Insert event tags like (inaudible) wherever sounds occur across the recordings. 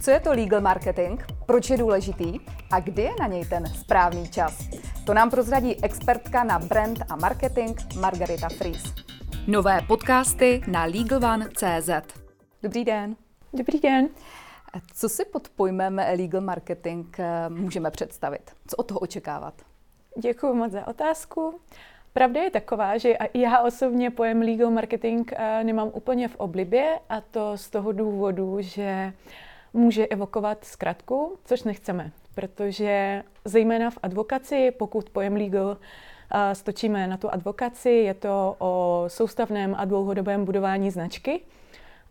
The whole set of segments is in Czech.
Co je to legal marketing, proč je důležitý a kdy je na něj ten správný čas? To nám prozradí expertka na brand a marketing Margarita Fries. Nové podcasty na LegalOne.cz Dobrý den. Dobrý den. Co si pod pojmem legal marketing eh, můžeme představit? Co od toho očekávat? Děkuji moc za otázku. Pravda je taková, že já osobně pojem legal marketing eh, nemám úplně v oblibě a to z toho důvodu, že může evokovat zkratku, což nechceme, protože zejména v advokaci, pokud pojem legal eh, stočíme na tu advokaci, je to o soustavném a dlouhodobém budování značky,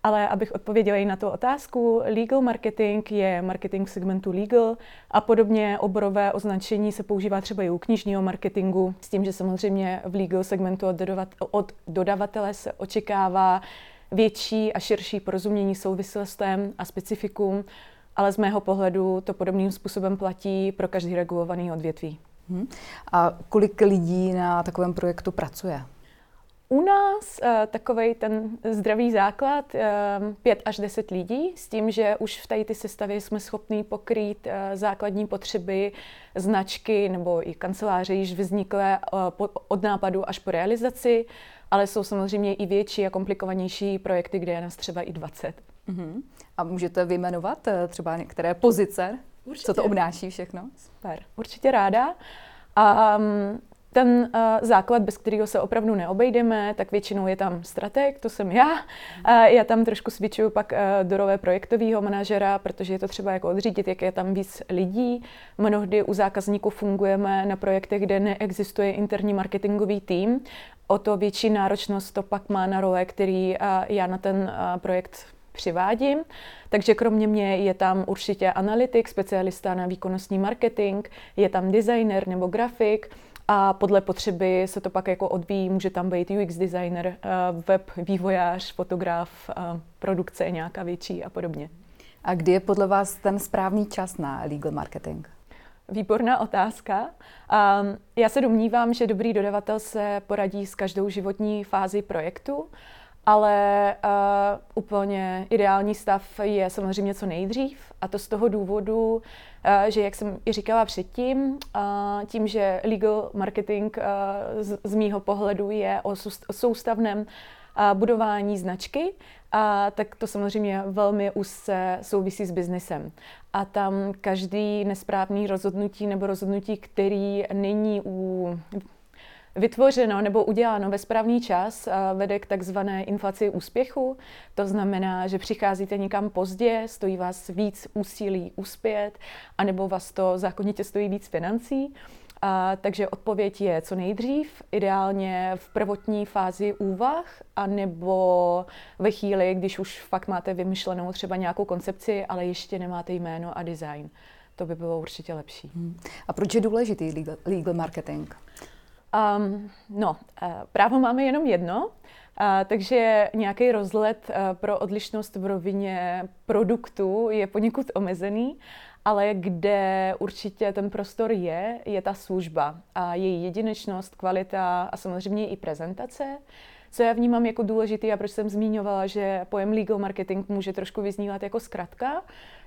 ale abych odpověděla i na tu otázku, legal marketing je marketing segmentu legal a podobně oborové označení se používá třeba i u knižního marketingu, s tím, že samozřejmě v legal segmentu od dodavatele se očekává větší a širší porozumění souvislostem a specifikům, ale z mého pohledu to podobným způsobem platí pro každý regulovaný odvětví. Hmm. A kolik lidí na takovém projektu pracuje? U nás eh, takový ten zdravý základ, uh, pět až deset lidí, s tím, že už v té sestavě jsme schopni pokrýt uh, základní potřeby značky nebo i kanceláře již vzniklé od nápadu až po realizaci, ale jsou samozřejmě i větší a komplikovanější projekty, kde je nás třeba i 20. Uh-huh. A můžete vyjmenovat uh, třeba některé pozice? Určitě. Co to obnáší všechno? Super, určitě ráda. A um, ten uh, základ, bez kterého se opravdu neobejdeme, tak většinou je tam strateg, to jsem já. Uh, já tam trošku switchuju pak uh, do role projektového manažera, protože je to třeba jako odřídit, jak je tam víc lidí. Mnohdy u zákazníků fungujeme na projektech, kde neexistuje interní marketingový tým. O to větší náročnost to pak má na role, který uh, já na ten uh, projekt přivádím. Takže kromě mě je tam určitě analytik, specialista na výkonnostní marketing, je tam designer nebo grafik, a podle potřeby se to pak jako odvíjí, může tam být UX designer, eh, web vývojář, fotograf, eh, produkce nějaká větší a podobně. A kdy je podle vás ten správný čas na legal marketing? Výborná otázka. Um, já se domnívám, že dobrý dodavatel se poradí s každou životní fázi projektu, ale uh, úplně ideální stav je samozřejmě co nejdřív a to z toho důvodu, uh, že jak jsem i říkala předtím, uh, tím, že legal marketing uh, z, z mýho pohledu je o soustavném uh, budování značky, a tak to samozřejmě velmi úzce souvisí s biznesem. A tam každý nesprávný rozhodnutí nebo rozhodnutí, který není u vytvořeno nebo uděláno ve správný čas, vede k takzvané inflaci úspěchu. To znamená, že přicházíte někam pozdě, stojí vás víc úsilí uspět, anebo vás to zákonitě stojí víc financí. A, takže odpověď je co nejdřív, ideálně v prvotní fázi úvah, anebo ve chvíli, když už fakt máte vymyšlenou třeba nějakou koncepci, ale ještě nemáte jméno a design. To by bylo určitě lepší. Hmm. A proč je důležitý legal, legal marketing? Um, no, právo máme jenom jedno, takže nějaký rozlet pro odlišnost v rovině produktu je poněkud omezený, ale kde určitě ten prostor je, je ta služba a její jedinečnost, kvalita a samozřejmě i prezentace. Co já vnímám jako důležitý a proč jsem zmiňovala, že pojem legal marketing může trošku vyznívat jako zkratka,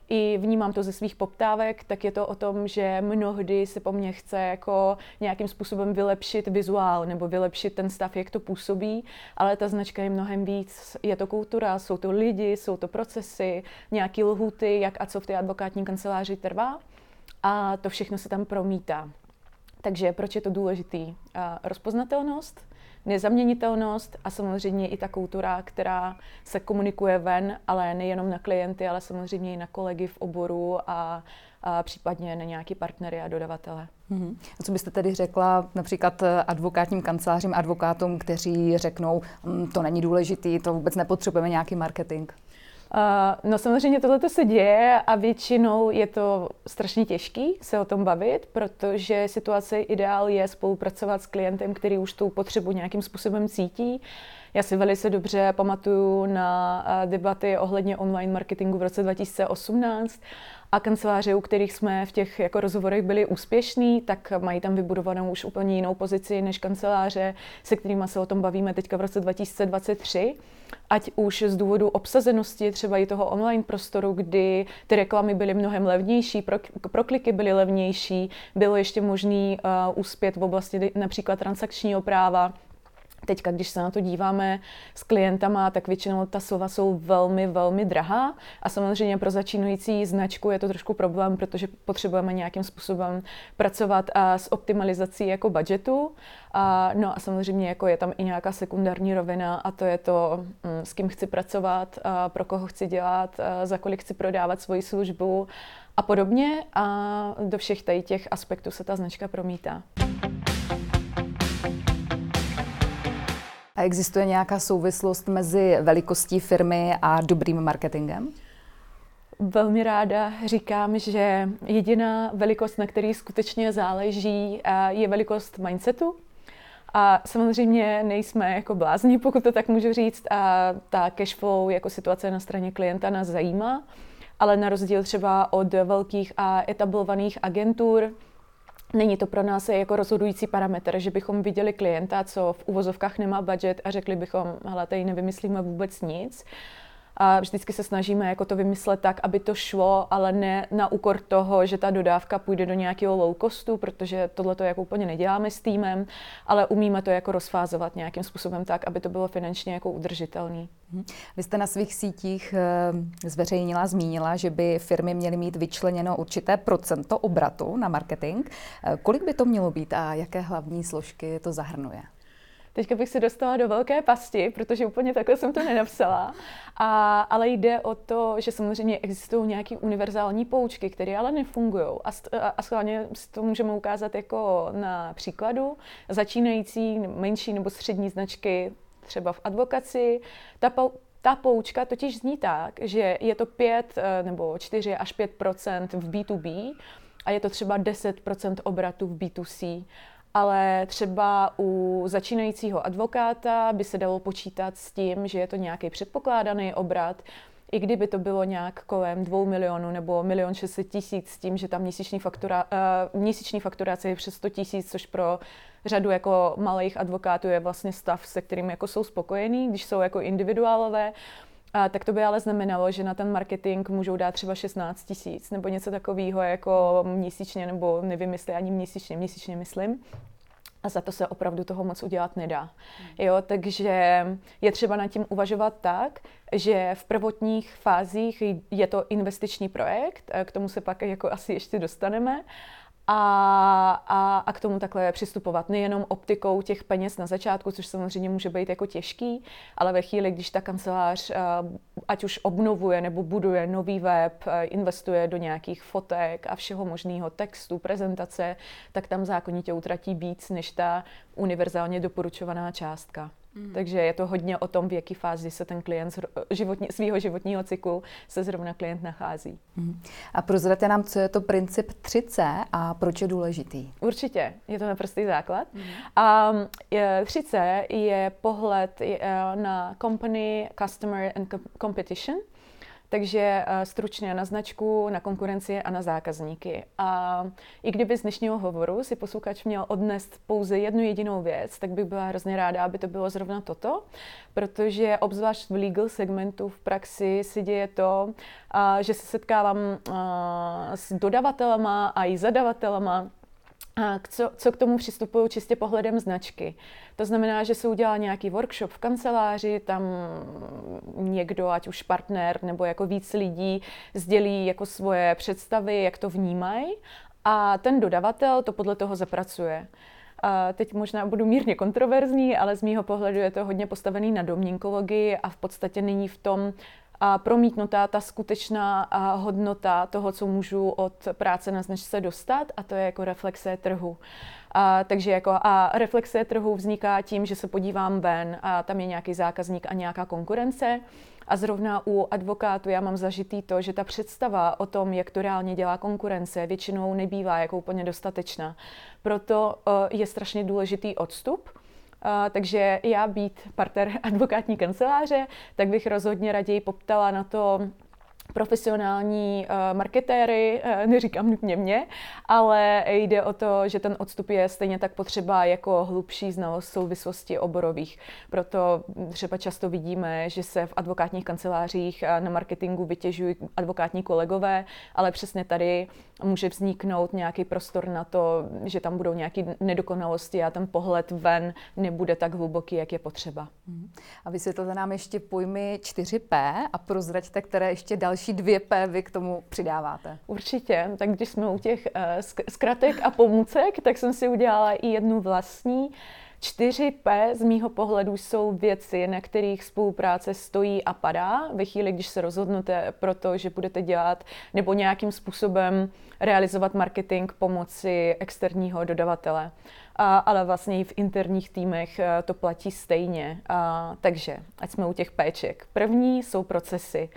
i vnímám to ze svých poptávek, tak je to o tom, že mnohdy se po mně chce jako nějakým způsobem vylepšit vizuál nebo vylepšit ten stav, jak to působí, ale ta značka je mnohem víc. Je to kultura, jsou to lidi, jsou to procesy, nějaké lhuty, jak a co v té advokátní kanceláři trvá a to všechno se tam promítá. Takže proč je to důležitý? Rozpoznatelnost, nezaměnitelnost a samozřejmě i ta kultura, která se komunikuje ven, ale nejenom na klienty, ale samozřejmě i na kolegy v oboru a, a případně na nějaký partnery a dodavatele. Mm-hmm. A co byste tedy řekla například advokátním kancelářím, advokátům, kteří řeknou, mm, to není důležitý, to vůbec nepotřebujeme nějaký marketing? Uh, no samozřejmě tohle se děje a většinou je to strašně těžký se o tom bavit, protože situace ideál je spolupracovat s klientem, který už tu potřebu nějakým způsobem cítí. Já si velice dobře pamatuju na debaty ohledně online marketingu v roce 2018 a kanceláře, u kterých jsme v těch jako rozhovorech byli úspěšní, tak mají tam vybudovanou už úplně jinou pozici než kanceláře, se kterými se o tom bavíme teďka v roce 2023. Ať už z důvodu obsazenosti třeba i toho online prostoru, kdy ty reklamy byly mnohem levnější, prokliky byly levnější, bylo ještě možné uh, uspět v oblasti například transakčního práva, Teďka, když se na to díváme s klientama, tak většinou ta slova jsou velmi, velmi drahá a samozřejmě pro začínající značku je to trošku problém, protože potřebujeme nějakým způsobem pracovat a s optimalizací jako budgetu. A, no a samozřejmě jako je tam i nějaká sekundární rovina a to je to, mm, s kým chci pracovat, a pro koho chci dělat, a za kolik chci prodávat svoji službu a podobně. A do všech tady těch aspektů se ta značka promítá. A existuje nějaká souvislost mezi velikostí firmy a dobrým marketingem? Velmi ráda říkám, že jediná velikost, na který skutečně záleží, je velikost mindsetu. A samozřejmě nejsme jako blázni, pokud to tak můžu říct, a ta cash flow jako situace na straně klienta nás zajímá, ale na rozdíl třeba od velkých a etablovaných agentur, Není to pro nás jako rozhodující parametr, že bychom viděli klienta, co v uvozovkách nemá budget a řekli bychom, hele, tady nevymyslíme vůbec nic. A vždycky se snažíme jako to vymyslet tak, aby to šlo, ale ne na úkor toho, že ta dodávka půjde do nějakého low costu, protože tohle to jako úplně neděláme s týmem, ale umíme to jako rozfázovat nějakým způsobem tak, aby to bylo finančně jako udržitelný. Mhm. Vy jste na svých sítích eh, zveřejnila, zmínila, že by firmy měly mít vyčleněno určité procento obratu na marketing. Eh, kolik by to mělo být a jaké hlavní složky to zahrnuje? Teďka bych se dostala do velké pasti, protože úplně takhle jsem to nenapsala. A, ale jde o to, že samozřejmě existují nějaké univerzální poučky, které ale nefungují. A, a schválně to můžeme ukázat jako na příkladu. Začínající menší nebo střední značky třeba v advokaci, ta, ta poučka totiž zní tak, že je to 5 eh, nebo 4 až 5% v B2B a je to třeba 10% obratu v B2C ale třeba u začínajícího advokáta by se dalo počítat s tím, že je to nějaký předpokládaný obrat, i kdyby to bylo nějak kolem 2 milionů nebo milion 600 tisíc s tím, že tam měsíční, faktura, uh, měsíční fakturace je přes 100 tisíc, což pro řadu jako malých advokátů je vlastně stav, se kterým jako jsou spokojení, když jsou jako individuálové, a tak to by ale znamenalo, že na ten marketing můžou dát třeba 16 tisíc nebo něco takového jako měsíčně, nebo nevím, jestli ani měsíčně, měsíčně myslím. A za to se opravdu toho moc udělat nedá. Hmm. Jo, takže je třeba nad tím uvažovat tak, že v prvotních fázích je to investiční projekt, k tomu se pak jako asi ještě dostaneme, a, a, a k tomu takhle přistupovat. Nejenom optikou těch peněz na začátku, což samozřejmě může být jako těžký, ale ve chvíli, když ta kancelář eh, ať už obnovuje nebo buduje nový web, eh, investuje do nějakých fotek a všeho možného textu, prezentace, tak tam zákonitě utratí víc než ta univerzálně doporučovaná částka. Mm. Takže je to hodně o tom, v jaké fázi se ten klient životní, svého životního cyklu se zrovna klient nachází. Mm. A prozraďte nám, co je to princip 3C a proč je důležitý? Určitě, je to naprostý základ. Mm. A 3C je pohled na company, customer and competition. Takže uh, stručně na značku, na konkurenci a na zákazníky. A i kdyby z dnešního hovoru si posluchač měl odnést pouze jednu jedinou věc, tak bych byla hrozně ráda, aby to bylo zrovna toto, protože obzvlášť v legal segmentu v praxi si děje to, uh, že se setkávám uh, s dodavatelama a i zadavatelama, a co, co k tomu přistupují čistě pohledem značky. To znamená, že se udělá nějaký workshop v kanceláři, tam někdo, ať už partner nebo jako víc lidí, sdělí jako svoje představy, jak to vnímají a ten dodavatel to podle toho zapracuje. A teď možná budu mírně kontroverzní, ale z mýho pohledu je to hodně postavený na domněnkologii a v podstatě není v tom promítnutá ta skutečná hodnota toho, co můžu od práce na značce dostat a to je jako reflexe trhu. A, takže jako a reflexe trhu vzniká tím, že se podívám ven a tam je nějaký zákazník a nějaká konkurence. A zrovna u advokátu já mám zažitý to, že ta představa o tom, jak to reálně dělá konkurence, většinou nebývá jako úplně dostatečná. Proto uh, je strašně důležitý odstup Takže já být partner (laughs) advokátní kanceláře, tak bych rozhodně raději poptala na to, profesionální marketéry, (laughs) neříkám nutně mě, ale jde o to, že ten odstup je stejně tak potřeba jako hlubší znalost souvislosti oborových. Proto třeba často vidíme, že se v advokátních kancelářích na marketingu vytěžují advokátní kolegové, ale přesně tady může vzniknout nějaký prostor na to, že tam budou nějaké nedokonalosti a ten pohled ven nebude tak hluboký, jak je potřeba. Mhm. A vysvětlete nám ještě pojmy 4P a prozraďte, které ještě další dvě P vy k tomu přidáváte. Určitě. Tak když jsme u těch uh, zkratek a pomůcek, tak jsem si udělala i jednu vlastní. 4P z mýho pohledu jsou věci, na kterých spolupráce stojí a padá. Ve chvíli, když se rozhodnete pro to, že budete dělat nebo nějakým způsobem realizovat marketing pomoci externího dodavatele. A, ale vlastně i v interních týmech eh, to platí stejně. A, takže, ať jsme u těch péček. První jsou procesy.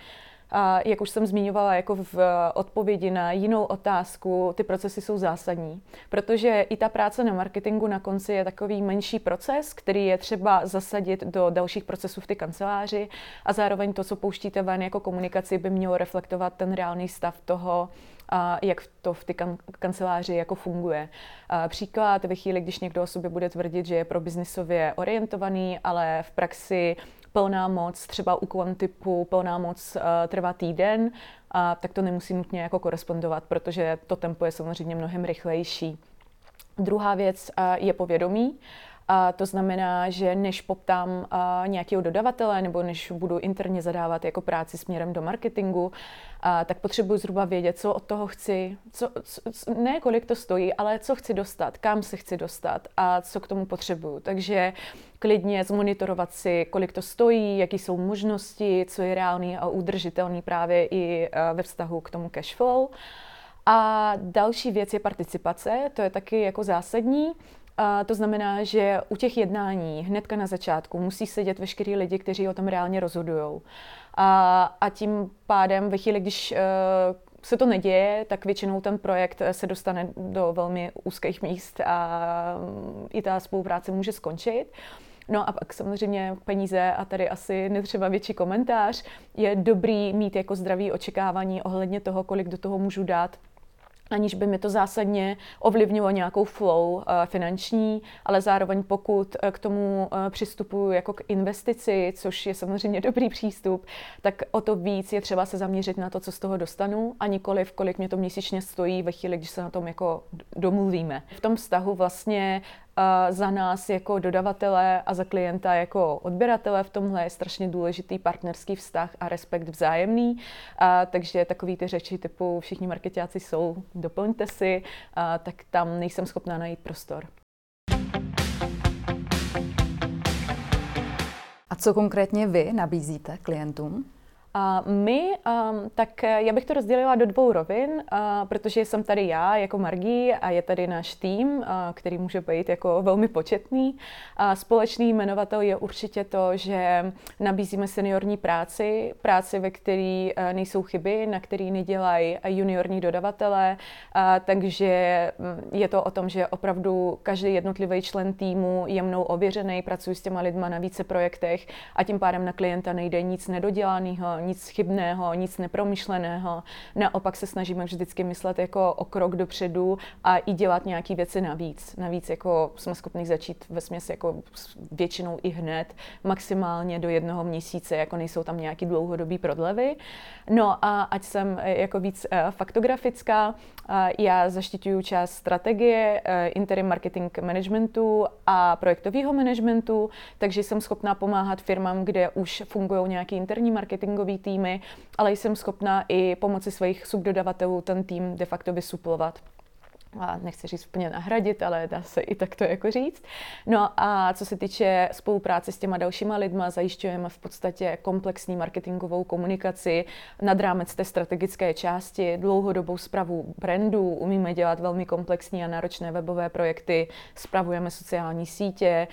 A jak už jsem zmiňovala jako v odpovědi na jinou otázku, ty procesy jsou zásadní, protože i ta práce na marketingu na konci je takový menší proces, který je třeba zasadit do dalších procesů v ty kanceláři a zároveň to, co pouštíte ven jako komunikaci, by mělo reflektovat ten reálný stav toho, a jak to v ty kan- kanceláři jako funguje. A příklad ve chvíli, když někdo o sobě bude tvrdit, že je pro biznisově orientovaný, ale v praxi plná moc, třeba u typu plná moc uh, trvá týden, a tak to nemusí nutně jako korespondovat, protože to tempo je samozřejmě mnohem rychlejší. Druhá věc uh, je povědomí. A to znamená, že než poptám a, nějakého dodavatele nebo než budu interně zadávat jako práci směrem do marketingu, a, tak potřebuji zhruba vědět, co od toho chci, co, co, ne kolik to stojí, ale co chci dostat, kam se chci dostat a co k tomu potřebuju. Takže klidně zmonitorovat si, kolik to stojí, jaký jsou možnosti, co je reálný a udržitelný právě i ve vztahu k tomu cash flow. A další věc je participace, to je taky jako zásadní. A to znamená, že u těch jednání hnedka na začátku musí sedět veškerý lidi, kteří o tom reálně rozhodují. A, a tím pádem ve chvíli, když uh, se to neděje, tak většinou ten projekt se dostane do velmi úzkých míst a um, i ta spolupráce může skončit. No a pak samozřejmě peníze a tady asi netřeba větší komentář. Je dobrý mít jako zdravý očekávání ohledně toho, kolik do toho můžu dát aniž by mi to zásadně ovlivnilo nějakou flow uh, finanční, ale zároveň pokud uh, k tomu uh, přistupuji jako k investici, což je samozřejmě (laughs) dobrý přístup, tak o to víc je třeba se zaměřit na to, co z toho dostanu a nikoliv, kolik mě to měsíčně stojí ve chvíli, když se na tom jako domluvíme. V tom vztahu vlastně za nás jako dodavatele a za klienta jako odběratele v tomhle je strašně důležitý partnerský vztah a respekt vzájemný. A, takže takový ty řeči typu všichni marketáci jsou, doplňte si, a, tak tam nejsem schopná najít prostor. A co konkrétně vy nabízíte klientům? A my, um, tak eh, já bych to rozdělila do dvou rovin, uh, protože jsem tady já jako Margí a je tady náš tým, uh, který může být jako velmi početný. A společný jmenovatel je určitě to, že nabízíme seniorní práci, práci, ve které uh, nejsou chyby, na který nedělají juniorní dodavatele, uh, takže mm, je to o tom, že opravdu každý jednotlivý člen týmu je mnou ověřený, pracuji s těma lidma na více projektech a tím pádem na klienta nejde nic nedodělaného, nic chybného, nic nepromyšleného. Naopak se snažíme vždycky myslet jako o krok dopředu a i dělat nějaké věci navíc. Navíc jako jsme schopni začít ve směs jako většinou i hned, maximálně do jednoho měsíce, jako nejsou tam nějaký dlouhodobý prodlevy. No a ať jsem eh, jako víc eh, faktografická, já zaštiťuju část strategie, eh, interim marketing managementu a projektového managementu, takže jsem schopná pomáhat firmám, kde už fungují nějaké interní marketingové marketingový týmy, ale jsem schopná i pomoci svých subdodavatelů ten tým de facto vysuplovat a nechci říct úplně nahradit, ale dá se i takto jako říct. No a co se týče spolupráce s těma dalšíma lidma, zajišťujeme v podstatě komplexní marketingovou komunikaci nad rámec té strategické části, dlouhodobou zprávu brandů, umíme dělat velmi komplexní a náročné webové projekty, spravujeme sociální sítě,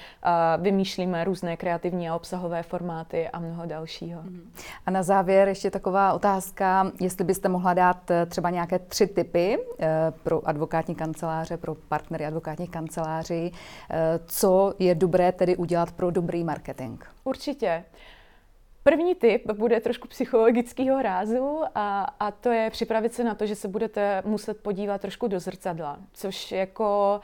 vymýšlíme různé kreativní a obsahové formáty a mnoho dalšího. Mhm. A na závěr ještě taková otázka, jestli byste mohla dát třeba nějaké tři typy eh, pro advokát advokátní kanceláře, pro partnery advokátních kanceláří. Co je dobré tedy udělat pro dobrý marketing? Určitě. První tip bude trošku psychologického rázu a, a to je připravit se na to, že se budete muset podívat trošku do zrcadla, což jako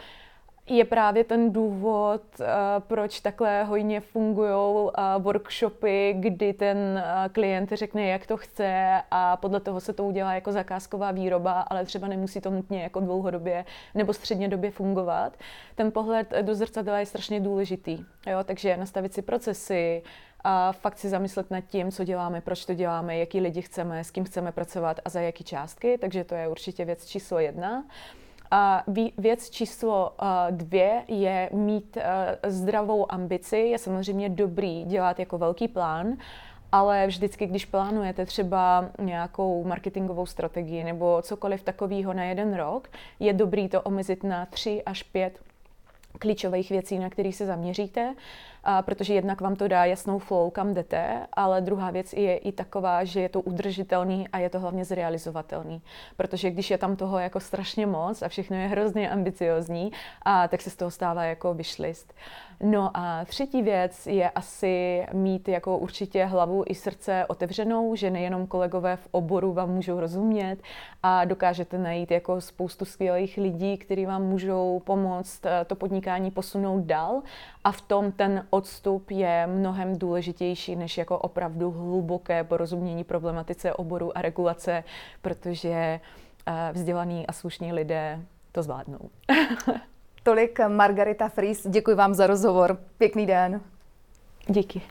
je právě ten důvod, uh, proč takhle hojně fungují uh, workshopy, kdy ten uh, klient řekne, jak to chce a podle toho se to udělá jako zakázková výroba, ale třeba nemusí to nutně jako dlouhodobě nebo středně době fungovat. Ten pohled do zrcadla je strašně důležitý, jo? takže nastavit si procesy, a fakt si zamyslet nad tím, co děláme, proč to děláme, jaký lidi chceme, s kým chceme pracovat a za jaký částky, takže to je určitě věc číslo jedna. Věc číslo dvě je mít zdravou ambici. Je samozřejmě dobrý dělat jako velký plán, ale vždycky, když plánujete třeba nějakou marketingovou strategii nebo cokoliv takového na jeden rok, je dobrý to omezit na tři až pět klíčových věcí, na které se zaměříte, a protože jednak vám to dá jasnou flow, kam jdete, ale druhá věc je i taková, že je to udržitelný a je to hlavně zrealizovatelný. Protože když je tam toho jako strašně moc a všechno je hrozně ambiciozní, a tak se z toho stává jako vyšlist. No a třetí věc je asi mít jako určitě hlavu i srdce otevřenou, že nejenom kolegové v oboru vám můžou rozumět a dokážete najít jako spoustu skvělých lidí, kteří vám můžou pomoct eh, to podnikání posunout dál a v tom ten odstup je mnohem důležitější než jako opravdu hluboké porozumění problematice oboru a regulace, protože eh, vzdělaní a slušní lidé to zvládnou. (laughs) Tolik Margarita Fries, děkuji vám za rozhovor. Pěkný den. Díky.